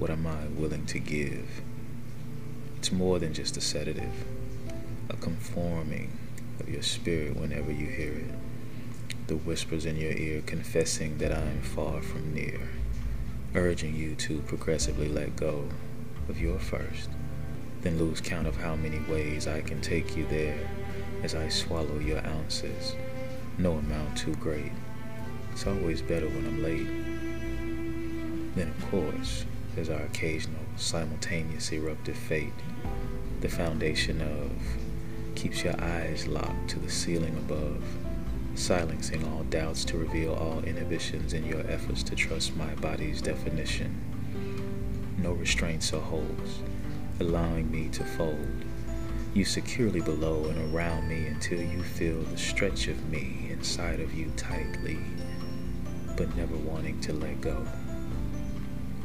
what am I willing to give? It's more than just a sedative, a conforming of your spirit whenever you hear it. The whispers in your ear confessing that I am far from near, urging you to progressively let go of your first, then lose count of how many ways I can take you there as I swallow your ounces, no amount too great. It's always better when I'm late. Then, of course, there's our occasional simultaneous eruptive fate, the foundation of keeps your eyes locked to the ceiling above, silencing all doubts to reveal all inhibitions in your efforts to trust my body's definition. No restraints or holds, allowing me to fold you securely below and around me until you feel the stretch of me inside of you tightly, but never wanting to let go.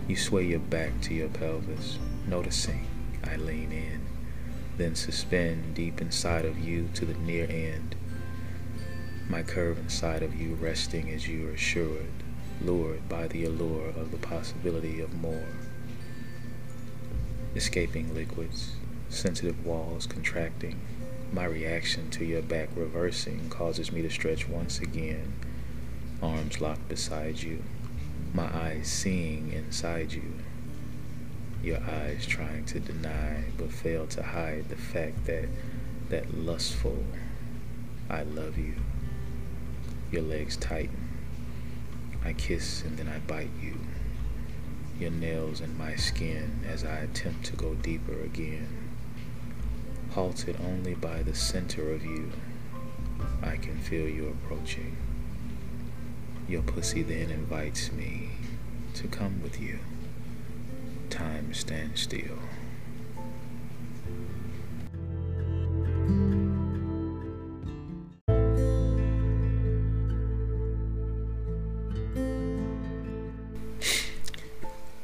You sway your back to your pelvis, noticing I lean in, then suspend deep inside of you to the near end. My curve inside of you resting as you are assured, lured by the allure of the possibility of more. Escaping liquids, sensitive walls contracting, my reaction to your back reversing causes me to stretch once again, arms locked beside you my eyes seeing inside you, your eyes trying to deny but fail to hide the fact that that lustful I love you. Your legs tighten. I kiss and then I bite you. Your nails in my skin as I attempt to go deeper again. Halted only by the center of you, I can feel you approaching. Your pussy then invites me to come with you. Time stands still.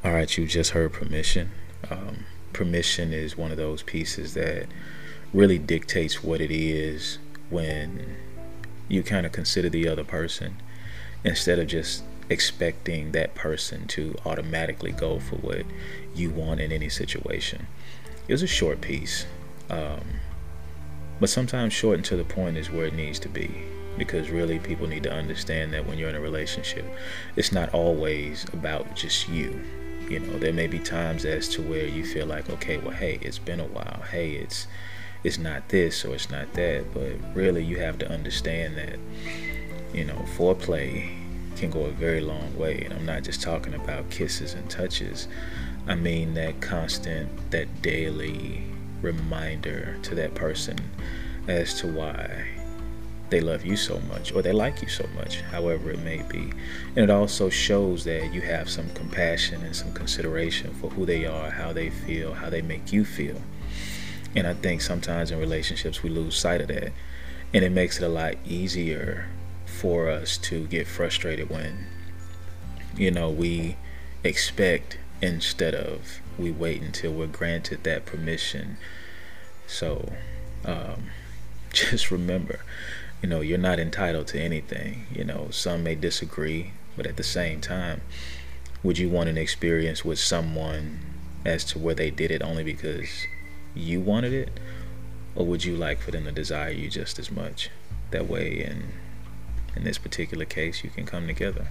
All right, you just heard permission. Um, permission is one of those pieces that really dictates what it is when you kind of consider the other person instead of just expecting that person to automatically go for what you want in any situation. It was a short piece, um, but sometimes short and to the point is where it needs to be because really people need to understand that when you're in a relationship, it's not always about just you. You know, there may be times as to where you feel like, okay, well, hey, it's been a while. Hey, it's it's not this or it's not that, but really you have to understand that you know, foreplay can go a very long way. And I'm not just talking about kisses and touches. I mean that constant, that daily reminder to that person as to why they love you so much or they like you so much, however it may be. And it also shows that you have some compassion and some consideration for who they are, how they feel, how they make you feel. And I think sometimes in relationships we lose sight of that. And it makes it a lot easier for us to get frustrated when you know we expect instead of we wait until we're granted that permission. So um, just remember you know you're not entitled to anything you know. Some may disagree but at the same time would you want an experience with someone as to where they did it only because you wanted it? Or would you like for them to desire you just as much that way and in this particular case, you can come together.